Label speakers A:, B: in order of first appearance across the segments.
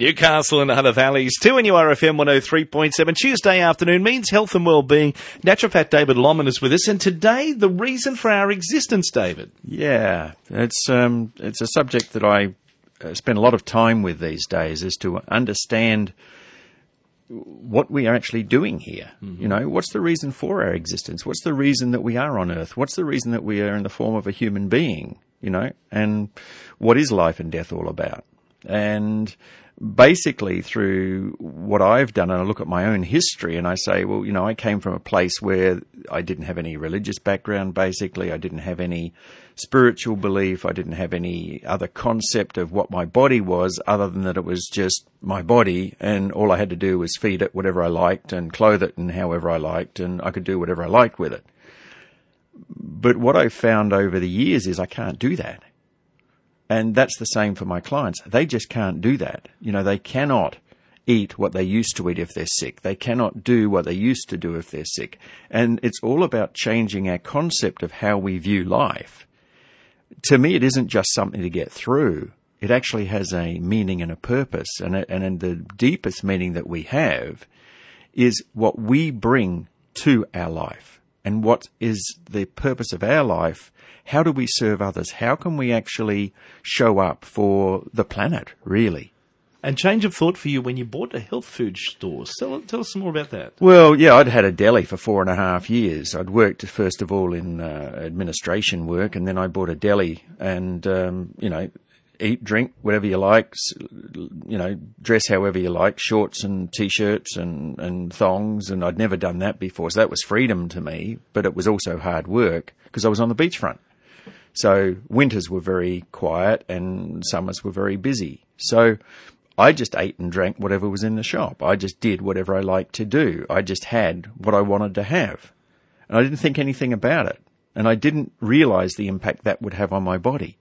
A: Newcastle and the Hunter Valleys, 2 and URFM 103.7. Tuesday afternoon means health and well-being. Naturopath David Lommen is with us, and today, the reason for our existence, David.
B: Yeah, it's, um, it's a subject that I uh, spend a lot of time with these days, is to understand what we are actually doing here. Mm-hmm. You know, what's the reason for our existence? What's the reason that we are on Earth? What's the reason that we are in the form of a human being? You know, and what is life and death all about? And basically through what I've done, and I look at my own history and I say, well, you know, I came from a place where I didn't have any religious background, basically. I didn't have any spiritual belief. I didn't have any other concept of what my body was other than that it was just my body and all I had to do was feed it whatever I liked and clothe it and however I liked and I could do whatever I liked with it. But what I've found over the years is I can't do that. And that's the same for my clients. They just can't do that. You know, they cannot eat what they used to eat if they're sick. They cannot do what they used to do if they're sick. And it's all about changing our concept of how we view life. To me, it isn't just something to get through. It actually has a meaning and a purpose. And, and the deepest meaning that we have is what we bring to our life and what is the purpose of our life how do we serve others? How can we actually show up for the planet, really?
A: And change of thought for you when you bought a health food store. Tell, tell us some more about that.
B: Well, yeah, I'd had a deli for four and a half years. I'd worked first of all in uh, administration work, and then I bought a deli, and um, you know, eat, drink, whatever you like, you know, dress however you like, shorts and t-shirts and, and thongs. And I'd never done that before. So that was freedom to me, but it was also hard work because I was on the beachfront. So winters were very quiet and summers were very busy. So I just ate and drank whatever was in the shop. I just did whatever I liked to do. I just had what I wanted to have. And I didn't think anything about it. And I didn't realize the impact that would have on my body.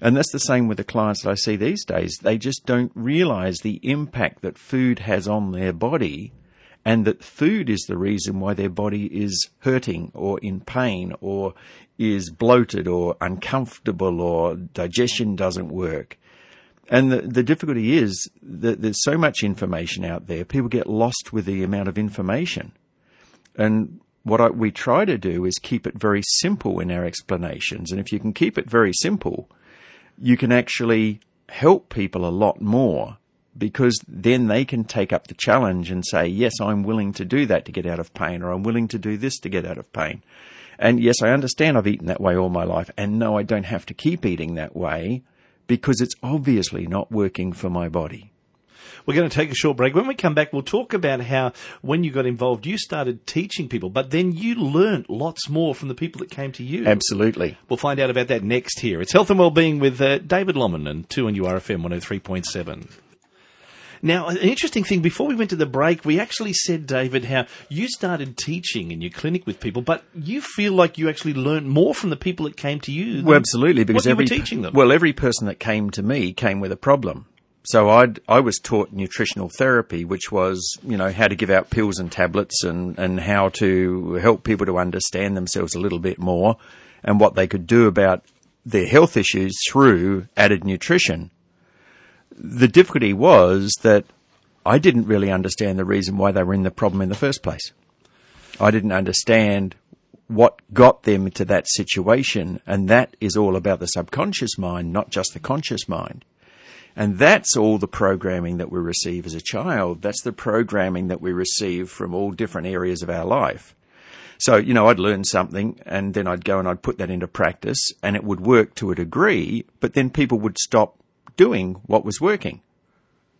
B: And that's the same with the clients that I see these days. They just don't realize the impact that food has on their body and that food is the reason why their body is hurting or in pain or is bloated or uncomfortable or digestion doesn't work. And the, the difficulty is that there's so much information out there, people get lost with the amount of information. And what I, we try to do is keep it very simple in our explanations. And if you can keep it very simple, you can actually help people a lot more because then they can take up the challenge and say, yes, I'm willing to do that to get out of pain, or I'm willing to do this to get out of pain. And yes, I understand I've eaten that way all my life, and no, I don't have to keep eating that way because it's obviously not working for my body.
A: We're going to take a short break. When we come back, we'll talk about how when you got involved, you started teaching people, but then you learnt lots more from the people that came to you.
B: Absolutely.
A: We'll find out about that next here. It's Health and Wellbeing with uh, David Lommen and 2 on URFM 103.7. Now, an interesting thing, before we went to the break, we actually said, David, how you started teaching in your clinic with people, but you feel like you actually learned more from the people that came to you.
B: Well, absolutely, because
A: every,
B: teaching
A: them.
B: Well, every person that came to me came with a problem. So i I was taught nutritional therapy, which was, you know, how to give out pills and tablets and, and how to help people to understand themselves a little bit more and what they could do about their health issues through added nutrition the difficulty was that I didn't really understand the reason why they were in the problem in the first place. I didn't understand what got them to that situation, and that is all about the subconscious mind, not just the conscious mind. And that's all the programming that we receive as a child. That's the programming that we receive from all different areas of our life. So, you know, I'd learn something and then I'd go and I'd put that into practice and it would work to a degree, but then people would stop doing what was working.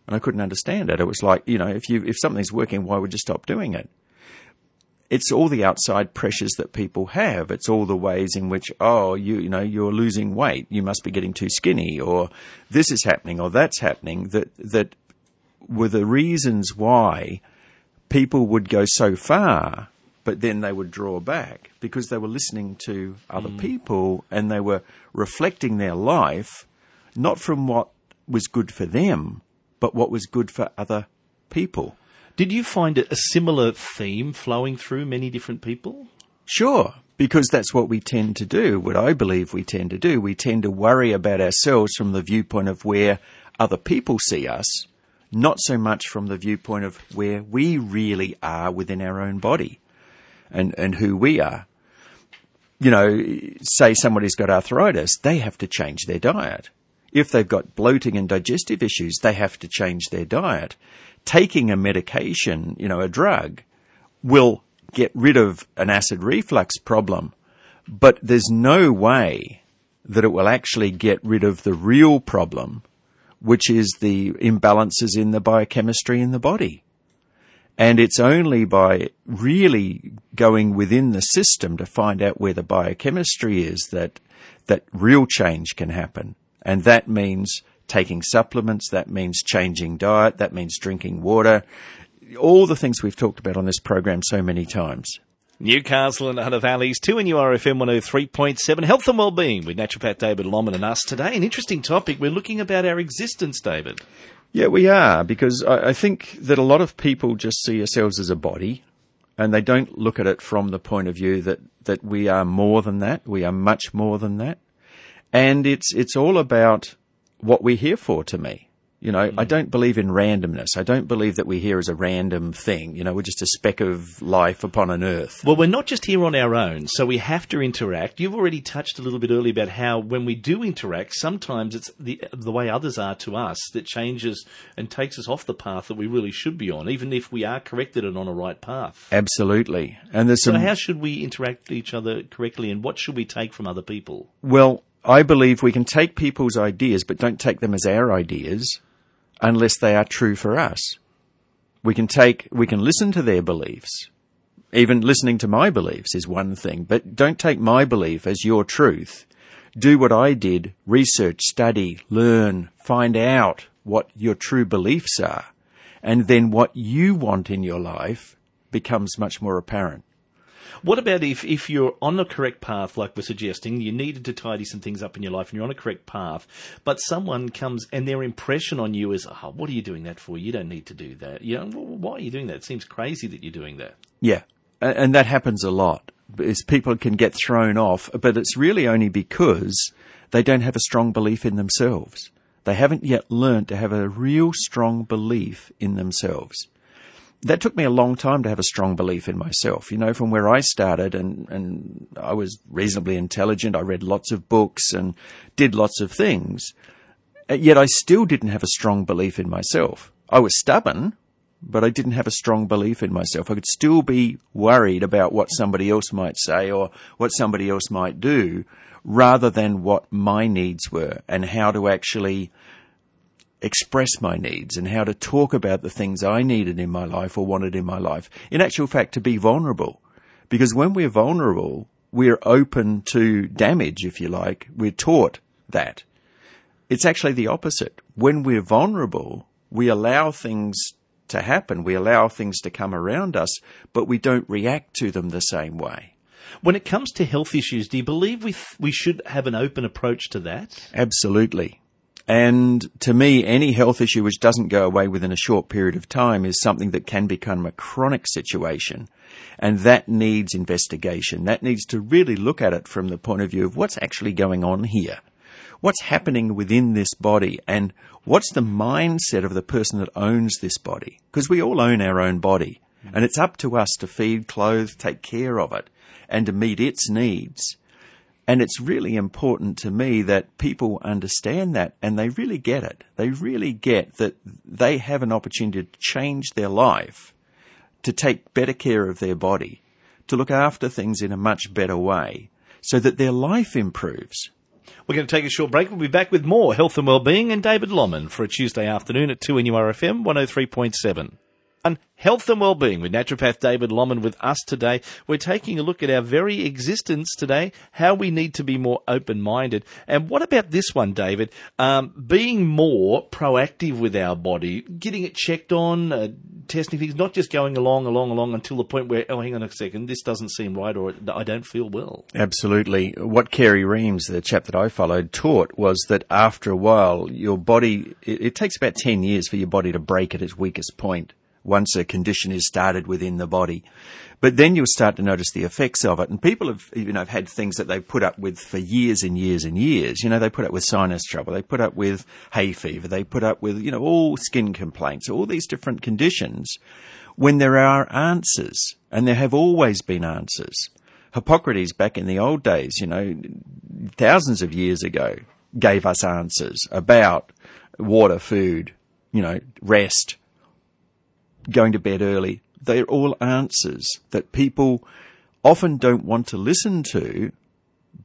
B: And I couldn't understand it. It was like, you know, if you, if something's working, why would you stop doing it? It's all the outside pressures that people have. It's all the ways in which, oh, you, you know, you're losing weight. You must be getting too skinny or this is happening or that's happening that, that were the reasons why people would go so far, but then they would draw back because they were listening to other mm. people and they were reflecting their life not from what was good for them, but what was good for other people.
A: Did you find a similar theme flowing through many different people?
B: Sure, because that's what we tend to do, what I believe we tend to do. We tend to worry about ourselves from the viewpoint of where other people see us, not so much from the viewpoint of where we really are within our own body and, and who we are. You know, say somebody's got arthritis, they have to change their diet. If they've got bloating and digestive issues, they have to change their diet. Taking a medication, you know, a drug, will get rid of an acid reflux problem, but there's no way that it will actually get rid of the real problem, which is the imbalances in the biochemistry in the body. And it's only by really going within the system to find out where the biochemistry is that, that real change can happen. And that means taking supplements, that means changing diet, that means drinking water, all the things we've talked about on this program so many times.
A: Newcastle and Hunter Valleys, 2 and URFM 103.7, health and well-being with naturopath David Lomman and us today. An interesting topic. We're looking about our existence, David.
B: Yeah, we are, because I, I think that a lot of people just see ourselves as a body and they don't look at it from the point of view that, that we are more than that. We are much more than that. And it's, it's all about what we're here for to me. You know, mm. I don't believe in randomness. I don't believe that we're here as a random thing. You know, we're just a speck of life upon an earth.
A: Well, we're not just here on our own, so we have to interact. You've already touched a little bit earlier about how when we do interact, sometimes it's the the way others are to us that changes and takes us off the path that we really should be on, even if we are corrected and on a right path.
B: Absolutely. And there's
A: so
B: some.
A: how should we interact with each other correctly, and what should we take from other people?
B: Well, I believe we can take people's ideas, but don't take them as our ideas unless they are true for us. We can take, we can listen to their beliefs. Even listening to my beliefs is one thing, but don't take my belief as your truth. Do what I did, research, study, learn, find out what your true beliefs are. And then what you want in your life becomes much more apparent.
A: What about if, if you're on the correct path, like we're suggesting, you needed to tidy some things up in your life and you're on a correct path, but someone comes and their impression on you is, oh, what are you doing that for? You don't need to do that. You know, why are you doing that? It seems crazy that you're doing that.
B: Yeah. And that happens a lot. Is people can get thrown off, but it's really only because they don't have a strong belief in themselves. They haven't yet learned to have a real strong belief in themselves that took me a long time to have a strong belief in myself. You know, from where I started and, and I was reasonably intelligent. I read lots of books and did lots of things. Uh, yet I still didn't have a strong belief in myself. I was stubborn, but I didn't have a strong belief in myself. I could still be worried about what somebody else might say or what somebody else might do rather than what my needs were and how to actually express my needs and how to talk about the things I needed in my life or wanted in my life. In actual fact, to be vulnerable. Because when we're vulnerable, we're open to damage, if you like. We're taught that. It's actually the opposite. When we're vulnerable, we allow things to happen. We allow things to come around us, but we don't react to them the same way.
A: When it comes to health issues, do you believe we, th- we should have an open approach to that?
B: Absolutely. And to me, any health issue which doesn't go away within a short period of time is something that can become a chronic situation. And that needs investigation. That needs to really look at it from the point of view of what's actually going on here. What's happening within this body and what's the mindset of the person that owns this body? Because we all own our own body and it's up to us to feed, clothe, take care of it and to meet its needs. And it's really important to me that people understand that and they really get it. They really get that they have an opportunity to change their life, to take better care of their body, to look after things in a much better way so that their life improves.
A: We're going to take a short break. We'll be back with more health and well-being and David Lomman for a Tuesday afternoon at 2 NURFM 103.7 on health and well-being with naturopath David Lomman with us today. We're taking a look at our very existence today, how we need to be more open-minded. And what about this one, David? Um, being more proactive with our body, getting it checked on, uh, testing things, not just going along, along, along until the point where, oh, hang on a second, this doesn't seem right or I don't feel well.
B: Absolutely. What Carey Reams, the chap that I followed, taught was that after a while, your body, it, it takes about 10 years for your body to break at its weakest point once a condition is started within the body. But then you'll start to notice the effects of it. And people have, you know, had things that they've put up with for years and years and years. You know, they put up with sinus trouble, they put up with hay fever, they put up with, you know, all skin complaints, all these different conditions when there are answers. And there have always been answers. Hippocrates back in the old days, you know, thousands of years ago, gave us answers about water, food, you know, rest, going to bed early. They're all answers that people often don't want to listen to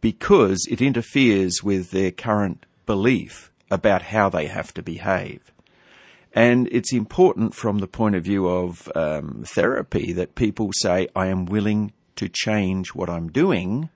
B: because it interferes with their current belief about how they have to behave. And it's important from the point of view of um, therapy that people say, I am willing to change what I'm doing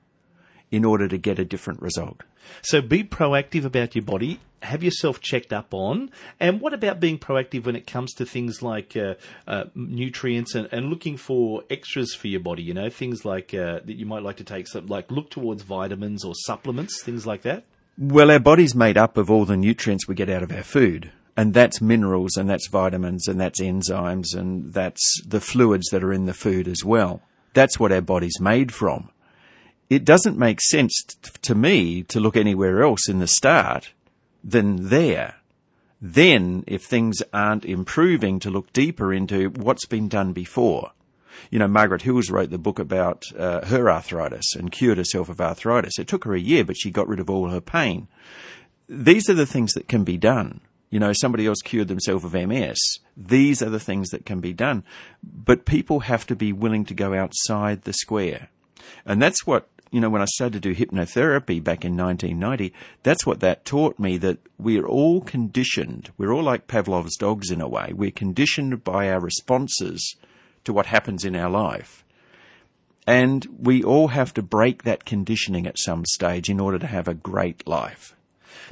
B: in order to get a different result.
A: So be proactive about your body. Have yourself checked up on. And what about being proactive when it comes to things like uh, uh, nutrients and, and, looking for extras for your body? You know, things like uh, that you might like to take, some, like look towards vitamins or supplements, things like that?
B: Well, our body's made up of all the nutrients we get out of our food. And that's minerals and that's vitamins and that's enzymes and that's the fluids that are in the food as well. That's what our body's made from it doesn't make sense t- to me to look anywhere else in the start than there. Then, if things aren't improving, to look deeper into what's been done before. You know, Margaret Hills wrote the book about uh, her arthritis and cured herself of arthritis. It took her a year, but she got rid of all her pain. These are the things that can be done. You know, somebody else cured themselves of MS. These are the things that can be done. But people have to be willing to go outside the square. And that's what you know, when I started to do hypnotherapy back in 1990, that's what that taught me that we're all conditioned. We're all like Pavlov's dogs in a way. We're conditioned by our responses to what happens in our life. And we all have to break that conditioning at some stage in order to have a great life.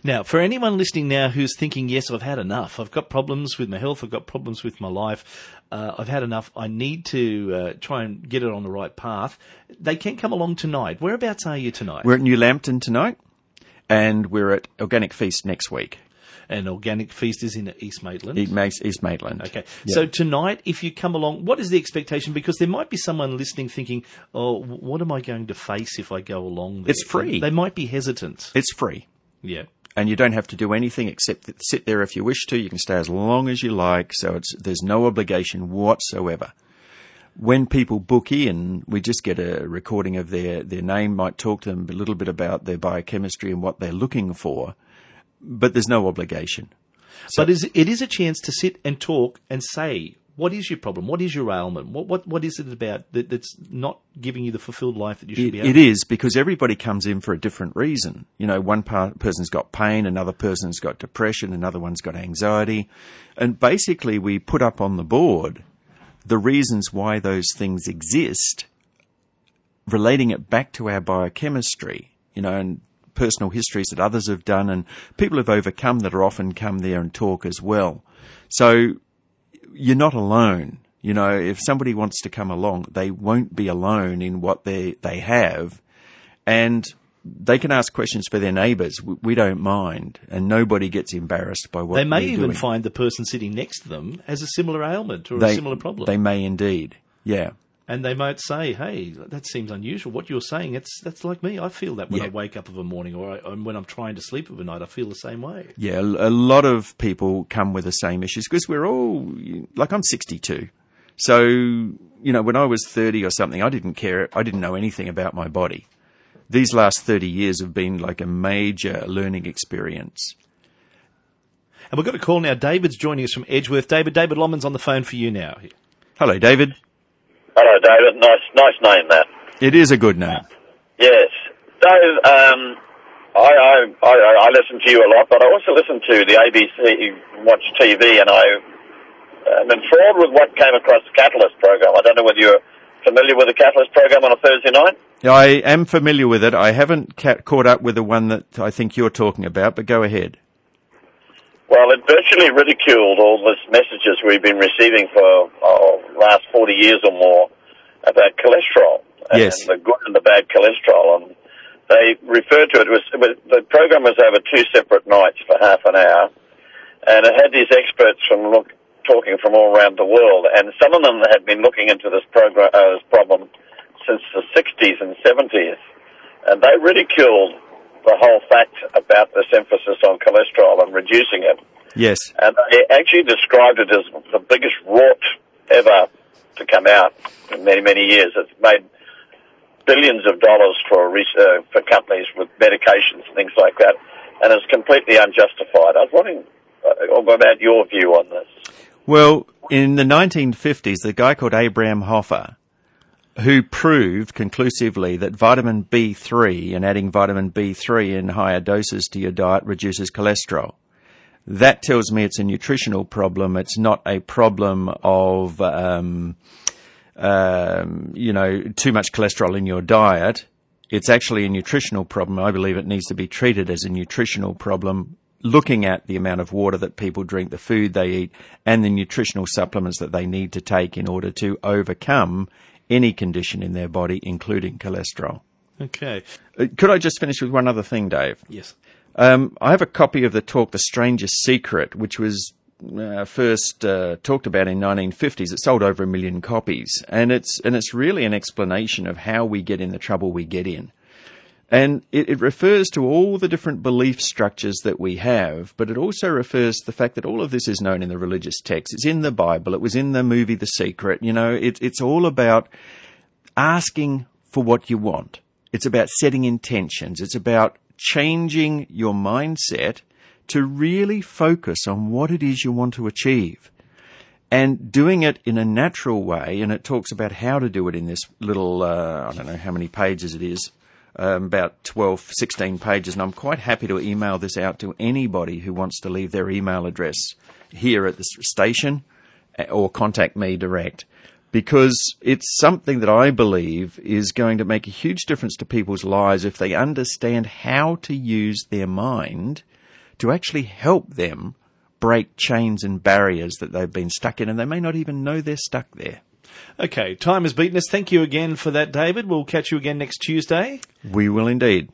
A: Now, for anyone listening now who's thinking, yes, I've had enough. I've got problems with my health. I've got problems with my life. Uh, I've had enough. I need to uh, try and get it on the right path. They can come along tonight. Whereabouts are you tonight?
B: We're at New Lambton tonight, and we're at Organic Feast next week.
A: And Organic Feast is in East Maitland.
B: East Maitland.
A: Okay. Yep. So tonight, if you come along, what is the expectation? Because there might be someone listening thinking, "Oh, what am I going to face if I go along?" There?
B: It's free.
A: They might be hesitant.
B: It's free.
A: Yeah
B: and you don't have to do anything except sit there if you wish to. You can stay as long as you like, so it's, there's no obligation whatsoever. When people book in, we just get a recording of their, their name, might talk to them a little bit about their biochemistry and what they're looking for, but there's no obligation.
A: So, but it is a chance to sit and talk and say what is your problem? What is your ailment? What what what is it about that, that's not giving you the fulfilled life that you should
B: it,
A: be having?
B: It is because everybody comes in for a different reason. You know, one part, person's got pain, another person's got depression, another one's got anxiety, and basically we put up on the board the reasons why those things exist, relating it back to our biochemistry. You know, and personal histories that others have done and people have overcome that are often come there and talk as well. So you're not alone. You know, if somebody wants to come along, they won't be alone in what they they have, and they can ask questions for their neighbours. We, we, don't mind, and nobody gets embarrassed by what
A: they may
B: even
A: doing. find the person sitting next to them has a similar ailment or
B: they,
A: a similar problem.
B: They may indeed, yeah
A: and they might say, "Hey, that seems unusual. What you're saying, it's that's like me. I feel that when yeah. I wake up of a morning, or I, when I'm trying to sleep of a night, I feel the same way."
B: Yeah, a lot of people come with the same issues because we're all like I'm 62, so you know when I was 30 or something, I didn't care. I didn't know anything about my body. These last 30 years have been like a major learning experience.
A: And we've got a call now. David's joining us from Edgeworth. David, David Lommon's on the phone for you now.
B: Hello, David.
C: Hello, David. Nice, nice name that.
B: It is a good name.
C: Yes, Dave. Um, I, I, I, I listen to you a lot, but I also listen to the ABC Watch TV, and I am enthralled with what came across the Catalyst program. I don't know whether you're familiar with the Catalyst program on a Thursday night.
B: I am familiar with it. I haven't ca- caught up with the one that I think you're talking about, but go ahead.
C: Well, it virtually ridiculed all the messages we've been receiving for oh, last 40 years or more about cholesterol and,
B: yes.
C: the good and the bad cholesterol. And they referred to it, was, it was the program was over two separate nights for half an hour, and it had these experts from look, talking from all around the world, and some of them had been looking into this program, uh, this problem since the 60s and 70s, and they ridiculed the whole fact about this emphasis on cholesterol and reducing it.
B: Yes.
C: And they actually described it as the biggest rort ever to come out in many, many years. It's made billions of dollars for uh, for companies with medications and things like that, and it's completely unjustified. I was wondering uh, about your view on this.
B: Well, in the 1950s, the guy called Abraham Hoffer, who proved conclusively that vitamin B3 and adding vitamin B3 in higher doses to your diet reduces cholesterol. That tells me it's a nutritional problem. It's not a problem of, um, um, you know, too much cholesterol in your diet. It's actually a nutritional problem. I believe it needs to be treated as a nutritional problem looking at the amount of water that people drink, the food they eat, and the nutritional supplements that they need to take in order to overcome any condition in their body, including cholesterol.
A: Okay.
B: Uh, could I just finish with one other thing, Dave?
A: Yes.
B: Um, I have a copy of the talk, The Strangest Secret, which was uh, first uh, talked about in 1950s. It sold over a million copies, and it's and it's really an explanation of how we get in the trouble we get in. And it, it, refers to all the different belief structures that we have, but it also refers to the fact that all of this is known in the religious text. It's in the Bible. It was in the movie The Secret. You know, it, it's all about asking for what you want. It's about setting intentions. It's about changing your mindset to really focus on what it is you want to achieve and doing it in a natural way. And it talks about how to do it in this little, uh, I don't know how many pages it is, um, about 12, 16 pages. And I'm quite happy to email this out to anybody who wants to leave their email address here at the station uh, or contact me direct. Because it's something that I believe is going to make a huge difference to people's lives if they understand how to use their mind to actually help them break chains and barriers that they've been stuck in, and they may not even know they're stuck there.
A: Okay, time has beaten us. Thank you again for that, David. We'll catch you again next Tuesday.
B: We will indeed.